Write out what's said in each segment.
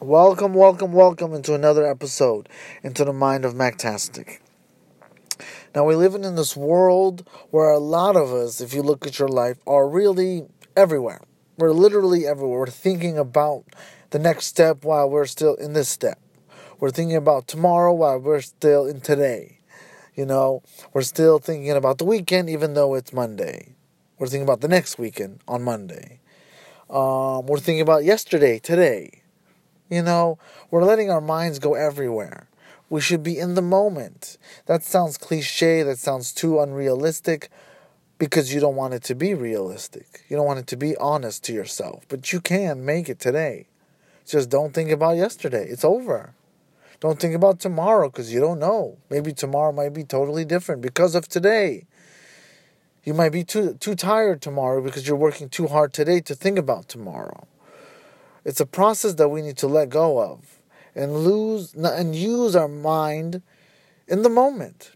Welcome, welcome, welcome into another episode into the mind of Mactastic. Now we live in this world where a lot of us, if you look at your life, are really everywhere. We're literally everywhere. We're thinking about the next step while we're still in this step. We're thinking about tomorrow while we're still in today. You know, we're still thinking about the weekend even though it's Monday. We're thinking about the next weekend on Monday. Um, we're thinking about yesterday, today. You know, we're letting our minds go everywhere. We should be in the moment. That sounds cliche, that sounds too unrealistic because you don't want it to be realistic. You don't want it to be honest to yourself. But you can make it today. Just don't think about yesterday. It's over. Don't think about tomorrow because you don't know. Maybe tomorrow might be totally different because of today. You might be too too tired tomorrow because you're working too hard today to think about tomorrow. It's a process that we need to let go of and lose and use our mind in the moment.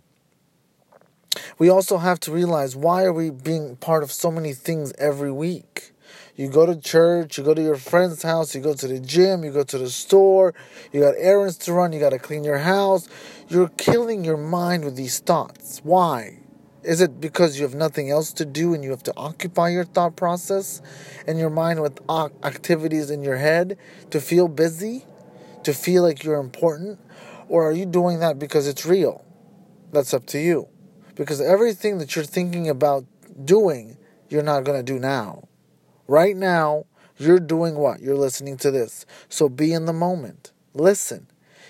We also have to realize why are we being part of so many things every week? You go to church, you go to your friend's house, you go to the gym, you go to the store, you got errands to run, you got to clean your house. You're killing your mind with these thoughts. Why? Is it because you have nothing else to do and you have to occupy your thought process and your mind with activities in your head to feel busy, to feel like you're important? Or are you doing that because it's real? That's up to you. Because everything that you're thinking about doing, you're not going to do now. Right now, you're doing what? You're listening to this. So be in the moment. Listen.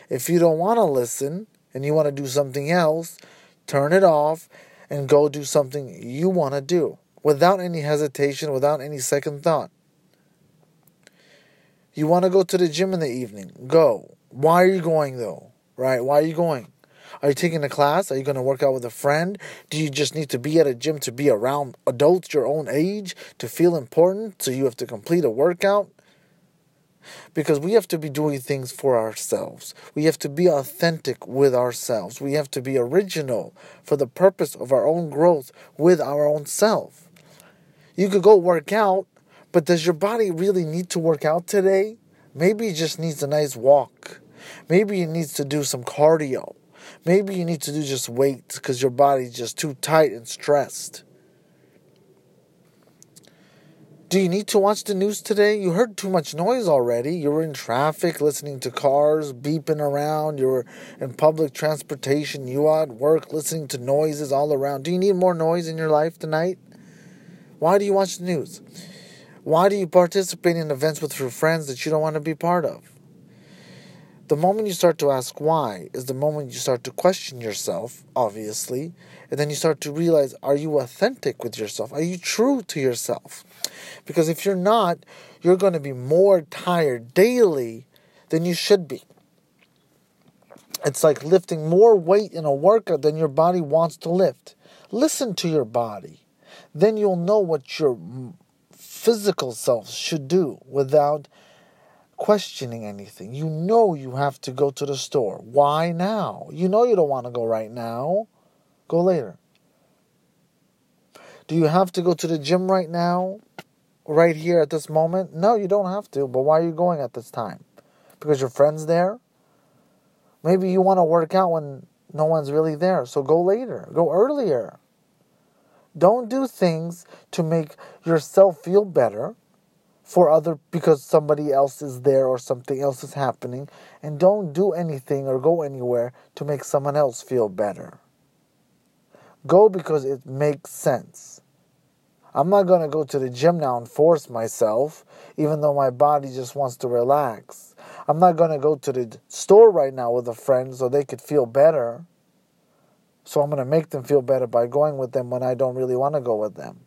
If you don't want to listen and you want to do something else, turn it off and go do something you want to do without any hesitation, without any second thought. You want to go to the gym in the evening? Go. Why are you going though? Right? Why are you going? Are you taking a class? Are you going to work out with a friend? Do you just need to be at a gym to be around adults your own age to feel important? So you have to complete a workout? Because we have to be doing things for ourselves. We have to be authentic with ourselves. We have to be original for the purpose of our own growth with our own self. You could go work out, but does your body really need to work out today? Maybe it just needs a nice walk. Maybe it needs to do some cardio. Maybe you need to do just weights because your body's just too tight and stressed. Do you need to watch the news today? You heard too much noise already. You were in traffic listening to cars beeping around. You were in public transportation. You were at work listening to noises all around. Do you need more noise in your life tonight? Why do you watch the news? Why do you participate in events with your friends that you don't want to be part of? The moment you start to ask why is the moment you start to question yourself, obviously, and then you start to realize are you authentic with yourself? Are you true to yourself? Because if you're not, you're going to be more tired daily than you should be. It's like lifting more weight in a workout than your body wants to lift. Listen to your body. Then you'll know what your physical self should do without questioning anything. You know you have to go to the store. Why now? You know you don't want to go right now. Go later. Do you have to go to the gym right now? Right here at this moment? No, you don't have to. But why are you going at this time? Because your friend's there? Maybe you want to work out when no one's really there. So go later. Go earlier. Don't do things to make yourself feel better for other because somebody else is there or something else is happening. And don't do anything or go anywhere to make someone else feel better. Go because it makes sense. I'm not going to go to the gym now and force myself even though my body just wants to relax. I'm not going to go to the store right now with a friend so they could feel better. So i'm going to make them feel better by going with them when i don't really want to go with them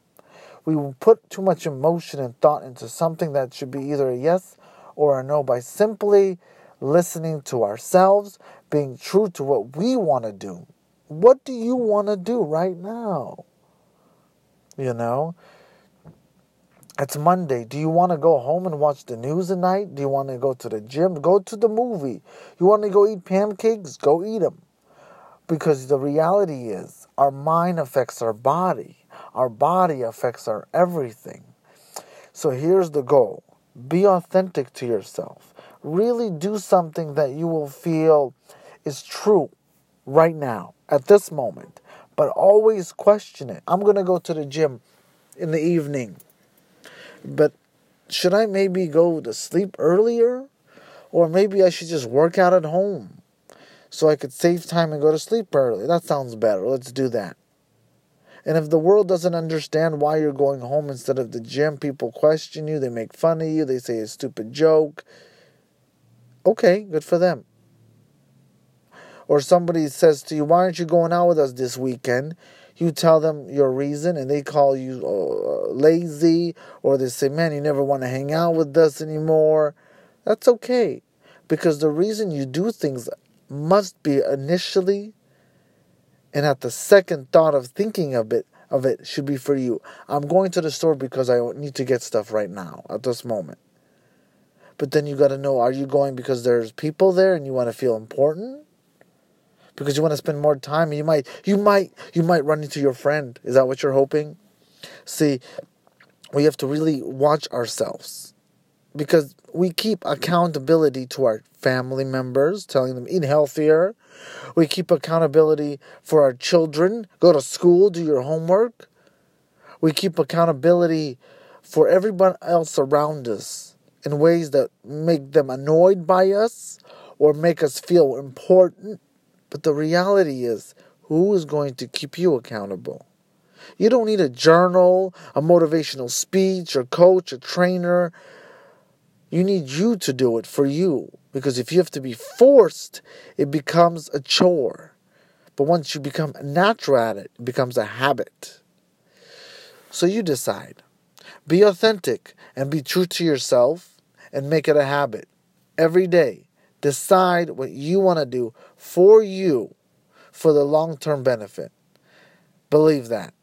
we put too much emotion and thought into something that should be either a yes or a no by simply listening to ourselves, being true to what we want to do. What do you want to do right now? You know? It's Monday. Do you want to go home and watch the news at night? Do you want to go to the gym? Go to the movie. You want to go eat pancakes? Go eat them. Because the reality is, our mind affects our body. Our body affects our everything. So here's the goal be authentic to yourself. really do something that you will feel is true right now, at this moment, but always question it. I'm going to go to the gym in the evening, but should I maybe go to sleep earlier? Or maybe I should just work out at home so I could save time and go to sleep early. That sounds better. Let's do that. And if the world doesn't understand why you're going home instead of the gym, people question you, they make fun of you, they say a stupid joke. Okay, good for them. Or somebody says to you, Why aren't you going out with us this weekend? You tell them your reason and they call you uh, lazy, or they say, Man, you never want to hang out with us anymore. That's okay. Because the reason you do things must be initially and at the second thought of thinking of it of it should be for you. I'm going to the store because I need to get stuff right now at this moment. But then you got to know are you going because there's people there and you want to feel important? Because you want to spend more time you might you might you might run into your friend. Is that what you're hoping? See, we have to really watch ourselves because we keep accountability to our family members, telling them eat healthier, we keep accountability for our children. Go to school, do your homework. We keep accountability for everyone else around us in ways that make them annoyed by us or make us feel important. But the reality is, who is going to keep you accountable? You don't need a journal, a motivational speech, a coach, a trainer. You need you to do it for you. Because if you have to be forced, it becomes a chore. But once you become natural at it, it becomes a habit. So you decide. Be authentic and be true to yourself and make it a habit. Every day, decide what you want to do for you for the long term benefit. Believe that.